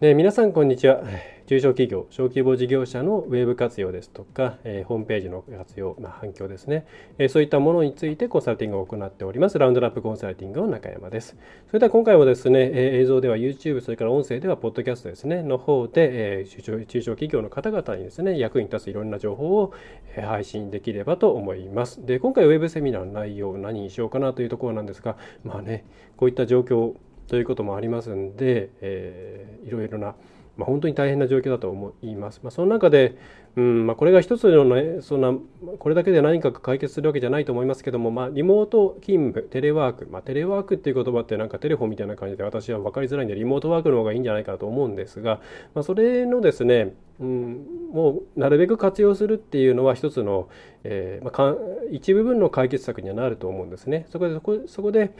ね、皆さんこんにちは。中小企業、小規模事業者のウェブ活用ですとか、えー、ホームページの活用、まあ、反響ですね、えー、そういったものについてコンサルティングを行っております、ラウンドラップコンサルティングの中山です。それでは今回もですね、えー、映像では YouTube、それから音声ではポッドキャストですね、の方で、えー、中小中小企業の方々にですね、役に立ついろんな情報を配信できればと思います。で、今回ウェブセミナーの内容、何にしようかなというところなんですが、まあね、こういった状況ということもありますんで、えー、いろいろなまあ、本当に大変な状況だと思います。まあ、その中で、うんまあ、これが一つの、ね、そんなこれだけで何か解決するわけじゃないと思いますけども、まあ、リモート勤務テレワーク、まあ、テレワークっていう言葉ってなんかテレフォンみたいな感じで私は分かりづらいんでリモートワークの方がいいんじゃないかと思うんですが、まあ、それのですねうん、もうなるべく活用するっていうのは一つの、えーまあ、か一部分の解決策にはなると思うんですね。そこでそこそこで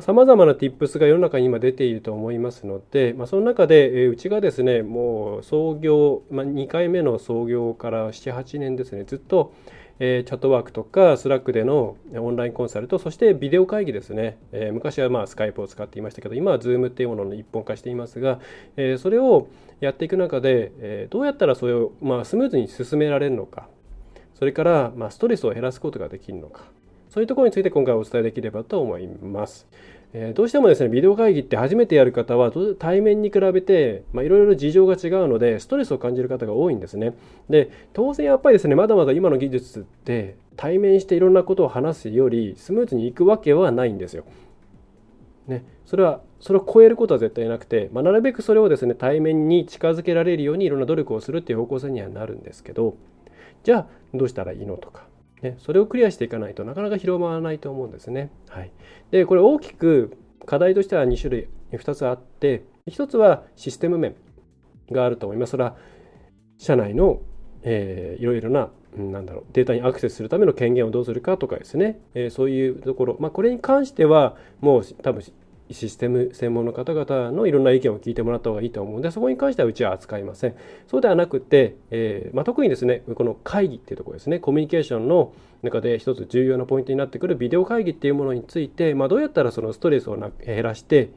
さまざ、まな Tips が世の中に今出ていると思いますので、まあ、その中で、えー、うちがですねもう創業、まあ、2回目の創業から78年ですね。ずっと、えー、 Chatwork とか Slack でのオンラインコンサルとそしてビデオ会議ですね、えー、昔はまあ Skype を使っていましたけど今は Zoom っていうものの一本化していますが、えー、それをやっていく中で、えどうやったらそれをまあスムーズに進められるのか。それからまあストレスを減らすことができるのか。そういうところについて今回お伝えできればと思います。えどうしてもですね、ビデオ会議って初めてやる方は対面に比べて、いろいろ事情が違うので、ストレスを感じる方が多いんですね。で、当然やっぱりですね、まだまだ今の技術って対面していろんなことを話すよりスムーズにいくわけはないんですよ。ね、それはそれを超えることは絶対なくて、まあ、なるべくそれをですね対面に近づけられるようにいろんな努力をするっていう方向性にはなるんですけどじゃあどうしたらいいのとかね、それをクリアしていかないとなかなか広まらないと思うんですね。はい、でこれ大きく課題としては2種類2つあって1つはシステム面があると思います。それは社内の、えー、いろいろななんだろうデータにアクセスするための権限をどうするかとかですね、えー、そういうところ、まあ、これに関してはもう多分システム専門の方々のいろんな意見を聞いてもらった方がいいと思うので、そこに関してはうちは扱いません。そうではなくて、えー、まあ、特にですね、この会議っていうところですね、コミュニケーションの中で一つ重要なポイントになってくるビデオ会議っていうものについて、まあ、どうやったらそのストレスを減らして、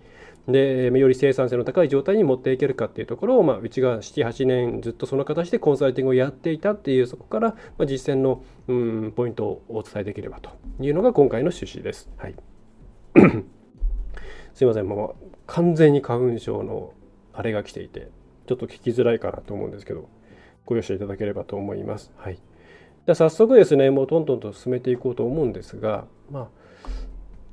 でより生産性の高い状態に持っていけるかっていうところを、まあ、うちが78年ずっとその形でコンサルティングをやっていたっていうそこから、まあ、実践のうんポイントをお伝えできればというのが今回の趣旨です。はいすいません、もう完全に花粉症のあれが来ていて、ちょっと聞きづらいかなと思うんですけど、ご容赦いただければと思います。はい。じゃ早速ですね、もうトントンと進めていこうと思うんですが、まあ、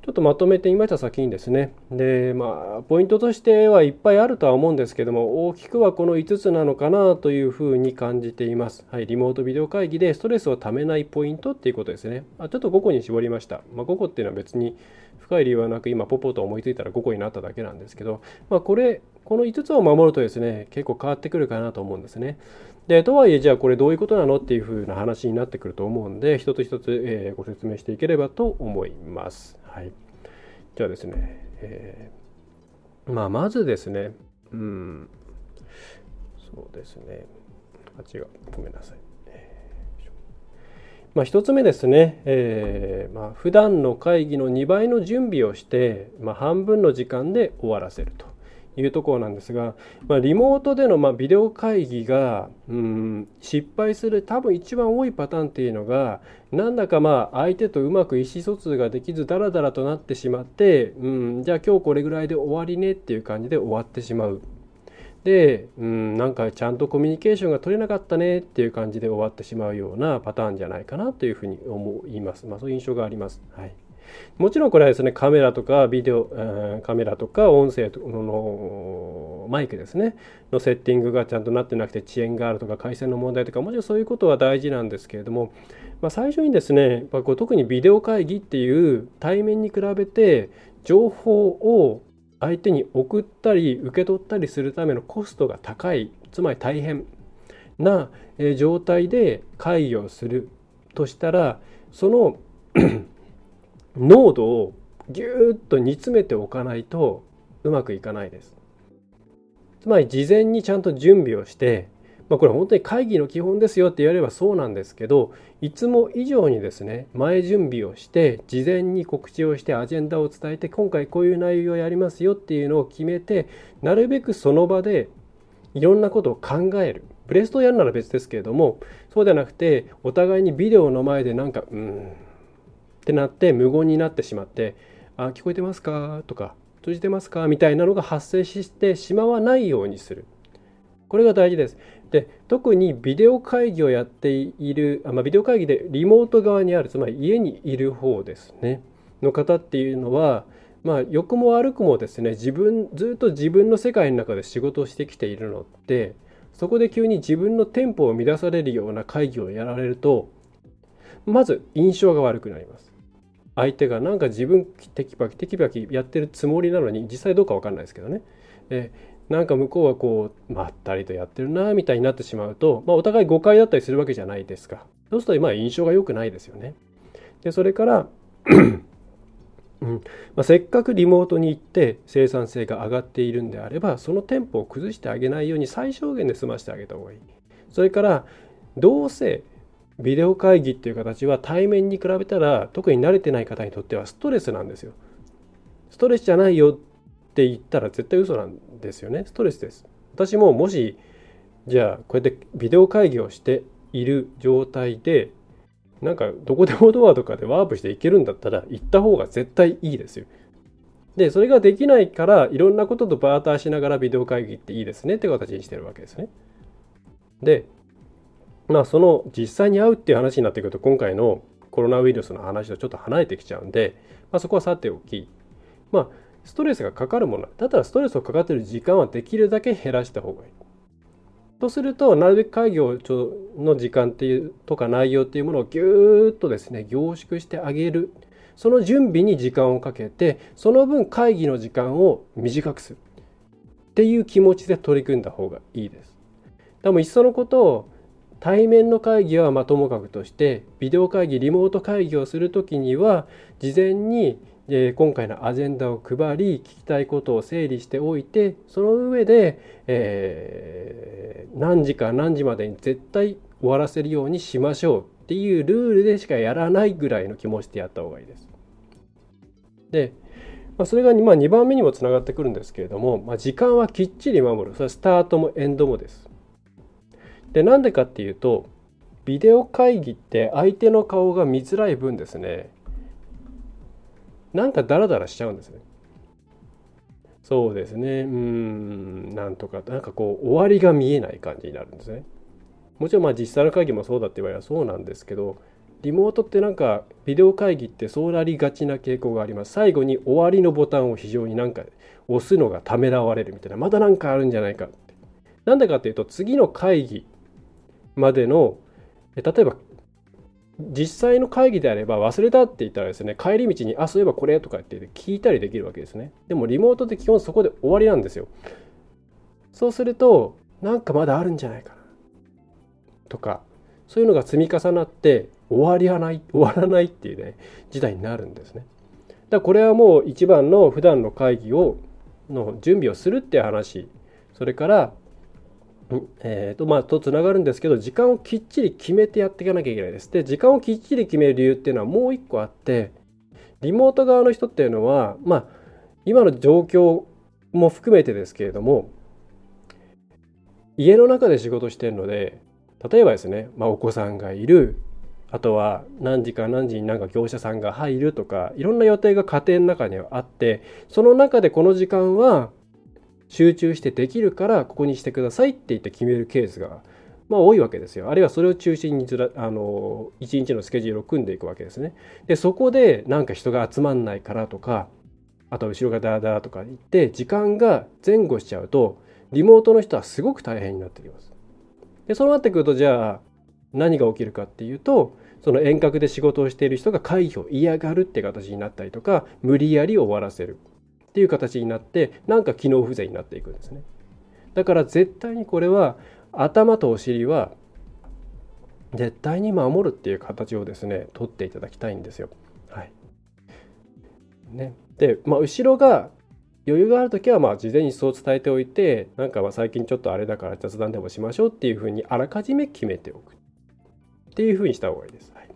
ちょっとまとめてみました先にですね。で、まあ、ポイントとしてはいっぱいあるとは思うんですけども、大きくはこの5つなのかなというふうに感じています。はい、リモートビデオ会議でストレスをためないポイントっていうことですね。あちょっと5個に絞りました。まあ、5個っていうのは別に深い理由はなく、今ポポと思いついたら5個になっただけなんですけど、まあ、これ、この5つを守るとですね、結構変わってくるかなと思うんですね。で、とはいえ、じゃあこれどういうことなのっていうふうな話になってくると思うんで、一つ一つ、えー、ご説明していければと思います。はい。じゃあですね、えー、まあ、まずですね、うん、そうですね、あ、違う、ごめんなさい。まあ、1つ目ですね、えーまあ、普段の会議の2倍の準備をして、まあ、半分の時間で終わらせると。いうところなんですが、まあ、リモートでのまビデオ会議が、うん、失敗する多分一番多いパターンっていうのがなんだかまあ相手とうまく意思疎通ができずダラダラとなってしまって、うん、じゃあ今日これぐらいで終わりねっていう感じで終わってしまう。で、うん、なんかちゃんとコミュニケーションが取れなかったねっていう感じで終わってしまうようなパターンじゃないかなというふうに思います。まあ、そういう印象があります。はいもちろんこれはですね、カメラとかビデオ、カメラとか音声のマイクですね、のセッティングがちゃんとなってなくて遅延があるとか回線の問題とか、もちろんそういうことは大事なんですけれども、まあ、最初にですね、やっぱこう特にビデオ会議っていう対面に比べて情報を相手に送ったり受け取ったりするためのコストが高い、つまり大変。な状態で会議をするとしたらその 濃度をぎゅーっと煮詰めておかないとうまくいかないです。つまり事前にちゃんと準備をして、まあ、これ本当に会議の基本ですよって言われればそうなんですけどいつも以上にですね前準備をして事前に告知をしてアジェンダを伝えて今回こういう内容をやりますよっていうのを決めてなるべくその場でいろんなことを考えるブレストをやるなら別ですけれどもそうではなくてお互いにビデオの前でなんかうんってなって無言になってしまって「あ聞こえてますか?」とか「閉じてますか?」みたいなのが発生してしまわないようにするこれが大事です。で特にビデオ会議をやっているあ、まあ、ビデオ会議でリモート側にあるつまり家にいる方ですね。の方っていうのはまあ欲も悪くもですね自分ずっと自分の世界の中で仕事をしてきているのってそこで急に自分のテンポを乱されるような会議をやられるとまず印象が悪くなります。相手がなんか自分テキパキテキパキやってるつもりなのに実際どうか分かんないですけどね。えなんか向こうはこうまったりとやってるなみたいになってしまうと、まあ、お互い誤解だったりするわけじゃないですか。そうするとまあ印象が良くないですよね。でそれから うん。まあ、せっかくリモートに行って生産性が上がっているんであればそのテンポを崩してあげないように最小限で済ましてあげた方がいい。それからどうせビデオ会議っていう形は対面に比べたら特に慣れてない方にとってはストレスなんですよ。ストレスじゃないよって言ったら絶対嘘なんですよねストレスです私ももしじゃあこうやってビデオ会議をしている状態でなんかどこでもドアとかでワープしていけるんだったら行った方が絶対いいですよ。で、それができないからいろんなこととバーターしながらビデオ会議っていいですねって形にしてるわけですね。で、まあその実際に会うっていう話になってくると今回のコロナウイルスの話とちょっと離れてきちゃうんで、まあ、そこはさておき、まあストレスがかかるものだったらストレスをかかってる時間はできるだけ減らした方がいい。とするとなるべく会議をの時間っていうとか内容っていうものをぎゅーっとですね凝縮してあげるその準備に時間をかけてその分会議の時間を短くするっていう気持ちで取り組んだ方がいいです。でもいっそのことを対面の会議はまともかくとしてビデオ会議リモート会議をする時には事前にえ今回のアジェンダを配り聞きたいことを整理しておいてその上で、えー、何時か何時までに絶対終わらせるようにしましょうっていうルールでしかやらないぐらいの気持ちでやった方がいいです。で、まあ、それが、まあ、2番目にもつながってくるんですけれども、まあ、時間はきっちり守るそれはスタートもエンドもです。でなんでかっていうとビデオ会議って相手の顔が見づらい分ですねなんかダラダラしちゃうんですね。そうですね。うん、なんとか、なんかこう、終わりが見えない感じになるんですね。もちろんまあ実際の会議もそうだって言わればそうなんですけど、リモートってなんかビデオ会議ってそうなりがちな傾向があります。最後に終わりのボタンを非常になんか押すのがためらわれるみたいな、まだなんかあるんじゃないかって。なんでかっていうと、次の会議までの、例えば実際の会議であれば忘れたって言ったらですね帰り道に「あそういえばこれ」とかって聞いたりできるわけですね。でもリモートって基本そこで終わりなんですよ。そうするとなんかまだあるんじゃないかな。とかそういうのが積み重なって終わりはない終わらないっていうね事態になるんですね。だからこれはもう一番の普段の会議をの準備をするっていう話。それからえーとまあ、とつながるんですけど時間をきっちり決めてやっていかなきゃいけないです。で時間をきっちり決める理由っていうのはもう一個あってリモート側の人っていうのはまあ今の状況も含めてですけれども家の中で仕事してるので例えばですね、まあ、お子さんがいるあとは何時か何時になんか業者さんが入るとかいろんな予定が家庭の中にはあってその中でこの時間は集中してできるからここにしてくださいって言って決めるケースがまあ多いわけですよ。あるいはそれを中心にずらあの一日のスケジュールを組んでいくわけですね。でそこでなんか人が集まんないからとかあと後ろがダーダーとか言って時間が前後しちゃうとリモートの人はすごく大変になってきます。でそうなってくるとじゃあ何が起きるかっていうとその遠隔で仕事をしている人が会議を嫌がるって形になったりとか無理やり終わらせるっていう形になってなんか機能不全になっていくんですねだから絶対にこれは頭とお尻は絶対に守るっていう形をですね取っていただきたいんですよ。はいね、で、まあ、後ろが余裕がある時はまあ事前にそう伝えておいてなんかまあ最近ちょっとあれだから雑談でもしましょうっていうふうにあらかじめ決めておくっていうふうにした方がいいです。はい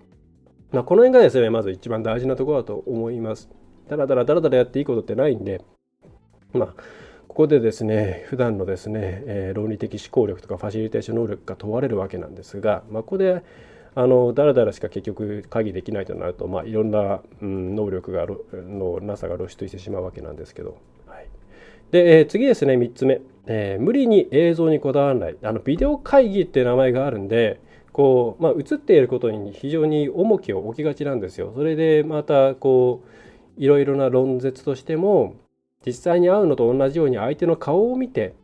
まあ、この辺がですねまず一番大事なところだと思います。だらだらだらだらやっていいことってないんで。まあここでですね普段のですね、えー、論理的思考力とかファシリテーション能力が問われるわけなんですが、まあ、ここであのだらだらしか結局会議できないとなると、まあ、いろんな、うん、能力がのなさが露出してしまうわけなんですけど、はい、で、えー、次ですね3つ目、えー、無理に映像にこだわらない。あのビデオ会議って名前があるんでこう、まあ、映っていることに非常に重きを置きがちなんですよ。それでまたこういろいろな論説としても実際に会うのと同じように相手の顔を見て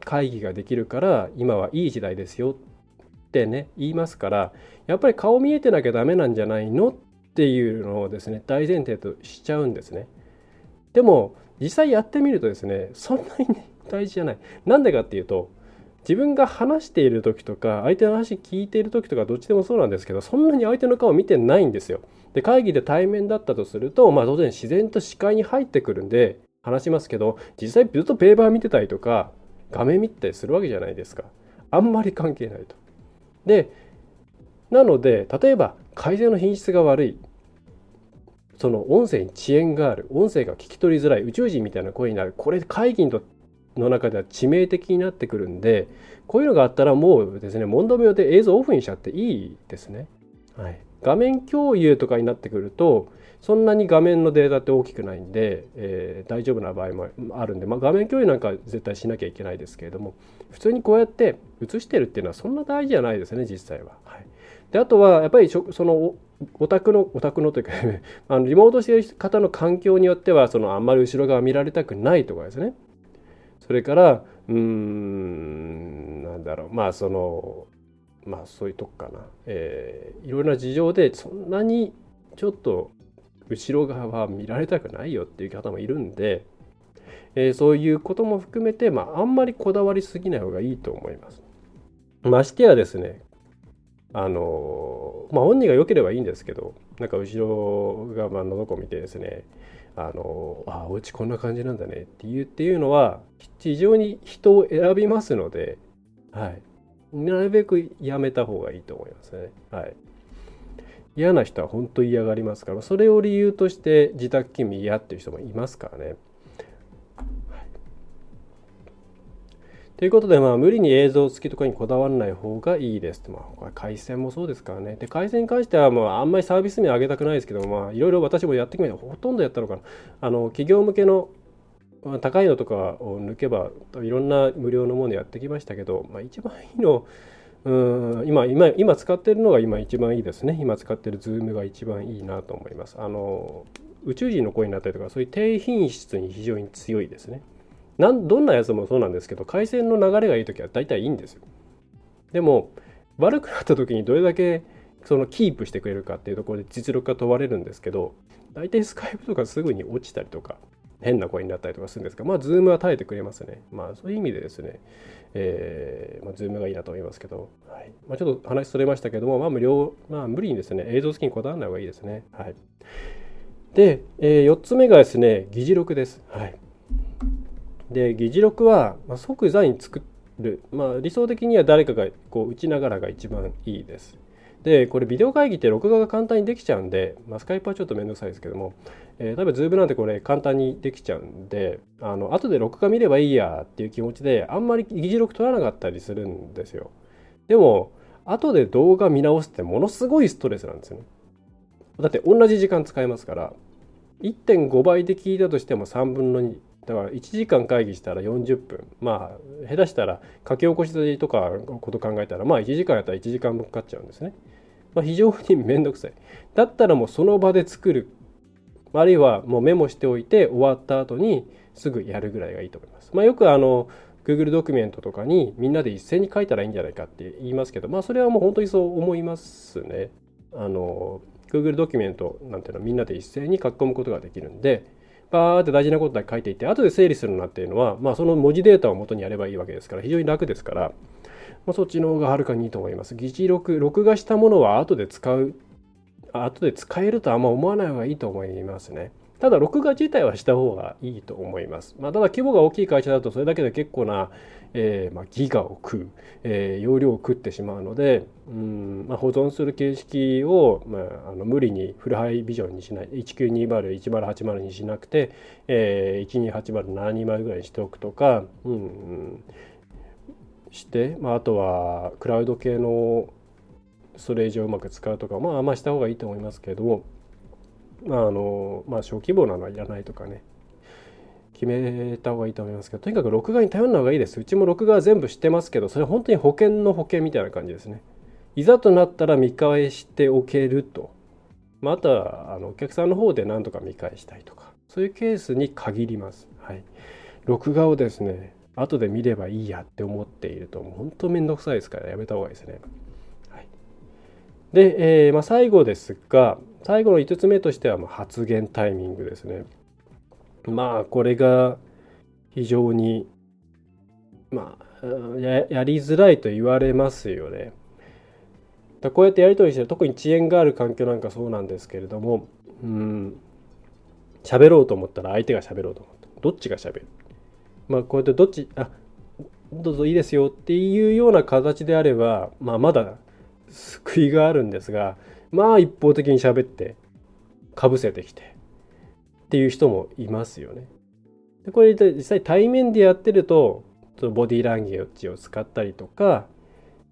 会議ができるから今はいい時代ですよってね言いますからやっぱり顔見えてなきゃダメなんじゃないの？っていうのをですね大前提としちゃうんですね。でも実際やってみるとですねそんなに、大事じゃない。なんでかっていうと自分が話している時とか相手の話聞いている時とかどっちでもそうなんですけどそんなに相手の顔見てないんですよ。で会議で対面だったとするとまあ当然自然と視界に入ってくるんで話しますけど実際ずっとペーパー見てたりとか画面見てたりするわけじゃないですか。あんまり関係ないと。でなので例えば改善の品質が悪いその音声に遅延がある音声が聞き取りづらい宇宙人みたいな声になるこれ会議のの中では致命的になってくるんでこういうのがあったらもうですね問答無用で映像オフにしちゃっていいですね。はい、画面共有とかになってくるとそんなに画面のデータって大きくないんで、えー、大丈夫な場合もあるんで、まあ、画面共有なんか絶対しなきゃいけないですけれども普通にこうやって映してるっていうのはそんな大事じゃないですね実際は。はい、であとはやっぱりそのお宅のお宅のというか あのリモートしてる方の環境によってはそのあんまり後ろ側見られたくないとかですねそれからうーんなんだろうまあそのまあそういうとこかな、えー、いろいろな事情でそんなにちょっと後ろ側は見られたくないよっていう方もいるんで、えー、そういうことも含めて、まあ、あんまりこだわりすぎない方がいいと思います。ましてやですね、あのまあ本人が良ければいいんですけど、なんか後ろがまあのどこ見てですね、あのあお家こんな感じなんだねっていうっていうのは非常に人を選びますので、はい、なるべくやめた方がいいと思いますね。はい。嫌な人は本当に嫌がりますからそれを理由として自宅勤務嫌っていう人もいますからね。ということで、まあ、無理に映像付きとかにこだわらない方がいいです。まあ、これ回線もそうですからね。で、回線に関しては、もうあんまりサービス名上げたくないですけど、まあ、いろいろ私もやってきました。ほとんどやったのかな。あの、企業向けの高いのとかを抜けば、いろんな無料のものやってきましたけど、まあ、一番いいの、うん今今今使ってるのが今一番いいですね今使ってる Zoom が一番いいなと思いますあの宇宙人の声になったりとかそういう低品質に非常に強いですねなんどんなやつもそうなんですけど回線の流れがいい時は大体いいんですよ。でも悪くなった時にどれだけそのキープしてくれるかっていうところで実力が問われるんですけど大体 Skype とかすぐに落ちたりとか変な声になったりとかするんですがまあ Zoom は耐えてくれますね。まあそういう意味でですねえーまあ、ズームがいいなと思いますけど、はい。まあ、ちょっと話それましたけども、まあ、無料、まあ、無理にですね、映像付きにこだわらない方がいいですね。はい、で、えー、4つ目がですね、議事録です。はい、で、議事録は、ま、即座に作る、まあ、理想的には誰かがこう打ちながらが一番いいです。で、これビデオ会議って録画が簡単にできちゃうんで、まあ、スカイプはちょっとめんどくさいですけども、えー、例えば Zoom なんてこれ簡単にできちゃうんで、あの、後で録画見ればいいやっていう気持ちで、あんまり議事録取らなかったりするんですよ。でも、後で動画見直すってものすごいストレスなんですよね。だって同じ時間使えますから、1.5倍で聞いたとしても3分の2。だから1時間会議したら40分。まあ、下手したら書き起こしとかこと考えたら、まあ1時間やったら1時間分かかっちゃうんですね。まあ、非常にめんどくさい。だったらもうその場で作る。あるいはもうメモしておいて終わった後にすぐやるぐらいがいいと思います。まあ、よくあの Google ドキュメントとかにみんなで一斉に書いたらいいんじゃないかって言いますけど、まあそれはもう本当にそう思いますね。あの Google ドキュメントなんていうのはみんなで一斉に書き込むことができるんで、バーって大事なことだけ書いていて、後で整理するなっていうのは、まあその文字データを元にやればいいわけですから、非常に楽ですから、まあ、そっちの方がはるかにいいと思います。議事録、録画したものは後で使う、後で使えるとあんま思わない方がいいと思いますね。ただ、録画自体はした方がいいと思います。まあ、ただ、規模が大きい会社だと、それだけで結構な、えー、まあ、ギガを食う、えー、容量を食ってしまうので、うんまあ、保存する形式を、まあ、あの無理にフルハイビジョンにしない、1920、1080にしなくて、えー、1280、720ぐらいにしておくとか、うん、うんして、まあ、あとはクラウド系のストレージをうまく使うとか、まあ、まあした方がいいと思いますけど、まああのまあ、小規模なのはいらないとかね。決めた方がいいと思いますけどとにかく録画に頼るの方がいいです。うちも録画は全部知ってますけどそれ本当に保険の保険みたいな感じですね。いざとなったら見返しておけると、まあ、あのお客さんの方で何とか見返したいとか。そういうケースに限ります。はい。録画をですね後で見ればいいやって思っていると本当面倒くさいですからやめた方がいいですね、はい、で、えーまあ、最後ですが最後の5つ目としては発言タイミングですね。まあこれが非常にまあややりづらいと言われますよね。だこうやってやり取りして特に遅延がある環境なんかそうなんですけれどもうん喋ろうと思ったら相手が喋ろうと思ったどっちが喋る？まあこうやってどっちあどうぞいいですよっていうような形であれば、まあ、まだ救いがあるんですがまあ一方的に喋ってかぶせてきてっていう人もいますよね。でこれ実際対面でやってるとボディーランゲージを使ったりとか、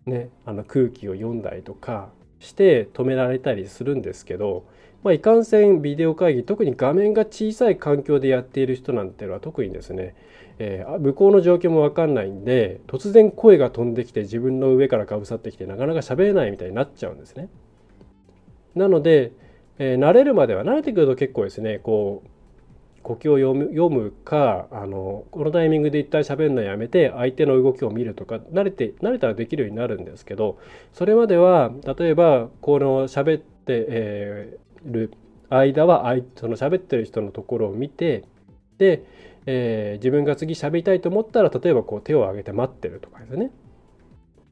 ね、あの空気を読んだりとかして止められたりするんですけど、まあ、いかんせんビデオ会議特に画面が小さい環境でやっている人なんていうのは特にですね、えー、向こうの状況も分かんないんで突然声が飛んできて自分の上からかぶさってきてなかなか喋れないみたいになっちゃうんですね。なので、えー、慣れるまでは慣れてくると結構ですねこう呼吸を読む読むかあのこのタイミングで一旦喋るのやめて相手の動きを見るとか慣れて慣れたらできるようになるんですけどそれまでは例えばこの喋って、えー、る間はその喋ってる人のところを見てで、えー、自分が次喋りたいと思ったら例えばこう手を挙げて待ってるとかですね。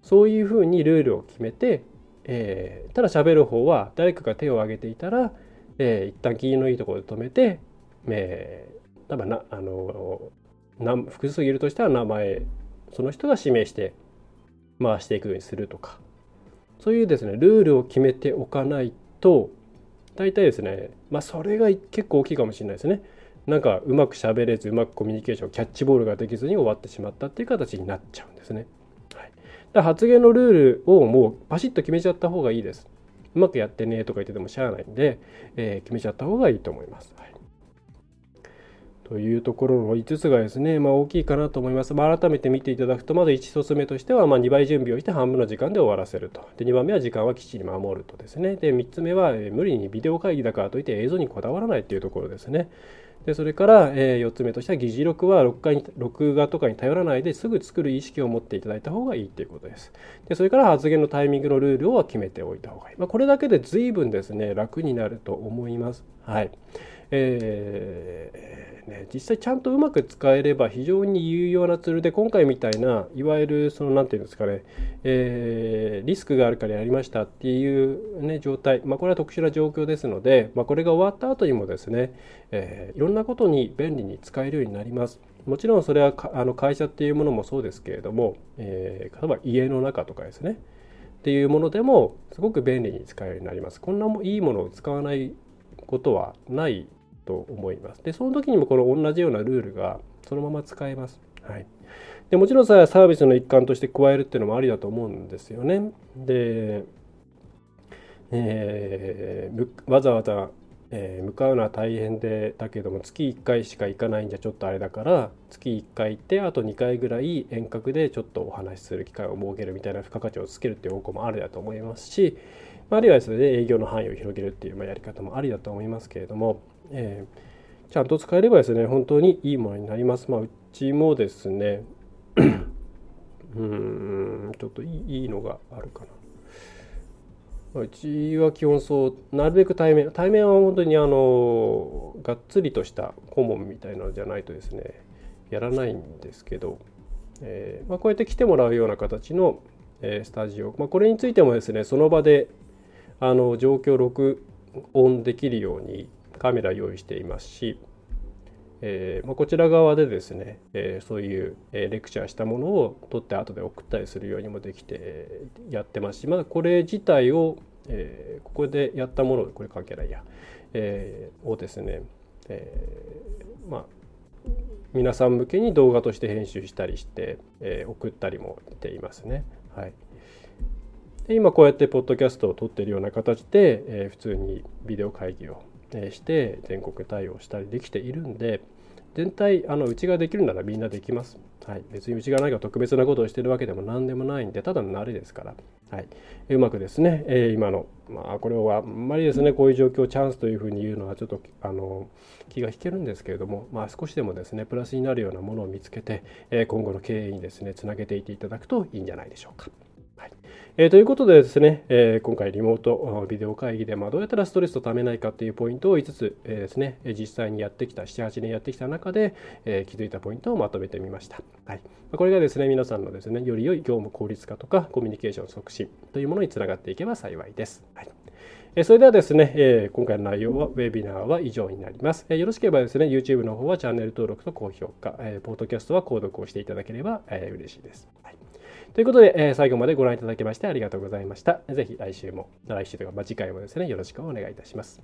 そういうふうにルールを決めてえー、ただ喋る方は誰かが手を挙げていたら、えー、一旦気のいいところで止めて、えー、多分なあの複数いるとしたら名前その人が指名して回していくようにするとかそういうですねルールを決めておかないと大体ですねまあそれが結構大きいかもしれないですね。なんかうまく喋れずうまくコミュニケーションキャッチボールができずに終わってしまったっていう形になっちゃうんですね。だ発言のルールをもうパシッと決めちゃった方がいいです。うまくやってねとか言っててもしゃあないんで、えー、決めちゃった方がいいと思います。はい、というところの5つがですね、まあ、大きいかなと思います。まあ、改めて見ていただくと、まず1つ目としては、ま、2倍準備をして半分の時間で終わらせると。で、2番目は時間はきっちり守るとですね。で、3つ目は、え、無理にビデオ会議だからといって映像にこだわらないというところですね。でそれから、えー、4つ目としては議事録は録画に録画とかに頼らないですぐ作る意識を持っていただいた方がいいということです。でそれから発言のタイミングのルールを決めておいた方がいい。まあ、これだけで随分ですね楽になると思います。はい。えーね、実際ちゃんとうまく使えれば非常に有用なツールで今回みたいないわゆるその何て言うんですかね、えー、リスクがあるからやりましたっていう、ね、状態、まあ、これは特殊な状況ですので、まあ、これが終わった後にもですね、えー、いろんなことに便利に使えるようになります。もちろんそれはあの会社っていうものもそうですけれども、えー、例えば家の中とかですねっていうものでもすごく便利に使えるようになります。こんなもいいものを使わないことはないと思います。で、その時にもこの同じようなルールがそのまま使えます。はい。でもちろんさ、サービスの一環として加えるっていうのもありだと思うんですよね。で、えー、わざわざ、えー、向かうのは大変でだけども月1回しか行かないんじゃちょっとあれだから月1回行ってあと2回ぐらい遠隔でちょっとお話しする機会を設けるみたいな付加価値をつけるっていう方向もあるだと思いますしあるいはですね営業の範囲を広げるっていうやり方もありだと思いますけれどもえー、ちゃんと使えればですね本当にいいものになります。まあ、うちもですねうんちょっといいのがあるかな。うちは基本そうなるべく対面対面は本当にあのがっつりとした顧問みたいなのじゃないとですねやらないんですけど、えーまあ、こうやって来てもらうような形の、えスタジオ、まあ、これについてもですねその場であの状況録音できるようにカメラ用意していますし、えー、まあ、こちら側でですね、えー、そういう、えレクチャーしたものを撮って後で送ったりするようにもできてやってますしまだこれ自体を、えここでやったものこれ関係ないや、えをですね、えまあ皆さん向けに動画として編集したりして、え送ったりもしていますね。はい、で今こうやってポッドキャストを撮ってるような形で、え普通にビデオ会議をして全国対応したりできているんで全体あのうちができるならみんなできます。はい、別にうちが何か特別なことをしてるわけでも何でもないんでただの慣れですから、はい、うまくですね、えー、今のまあこれはあんまりですねこういう状況をチャンスというふうに言うのはちょっとあの気が引けるんですけれども、まあ、少しでもですねプラスになるようなものを見つけて、えー、今後の経営にですねつなげていっていただくといいんじゃないでしょうか。はいえー、ということでですね、えー、今回リモートビデオ会議で、まあ、どうやったらストレスをためないかっていうポイントを5つ、えー、ですね、実際にやってきた、7、8年やってきた中で、えー、気づいたポイントをまとめてみました。はい、これがですね、皆さんのですね、より良い業務効率化とかコミュニケーション促進というものにつながっていけば幸いです。はいそれではですね、え今回の内容は、ウェビナーは以上になります。よろしければですね、YouTube の方はチャンネル登録と高評価、えポッドキャストは購読をしていただければ、え嬉しいです。はいということで、えー、最後までご覧いただきましてありがとうございました。ぜひ来週も、来週というか、まあ、次回もですね、よろしくお願いいたします。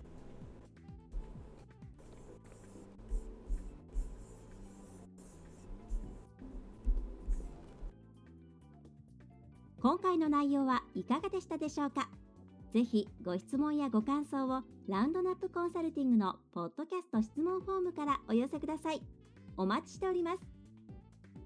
今回の内容はいかがでしたでしょうか？ぜひご質問やご感想をラウンドナップコンサルティングのポッドキャスト質問フォームからお寄せください。お待ちしております。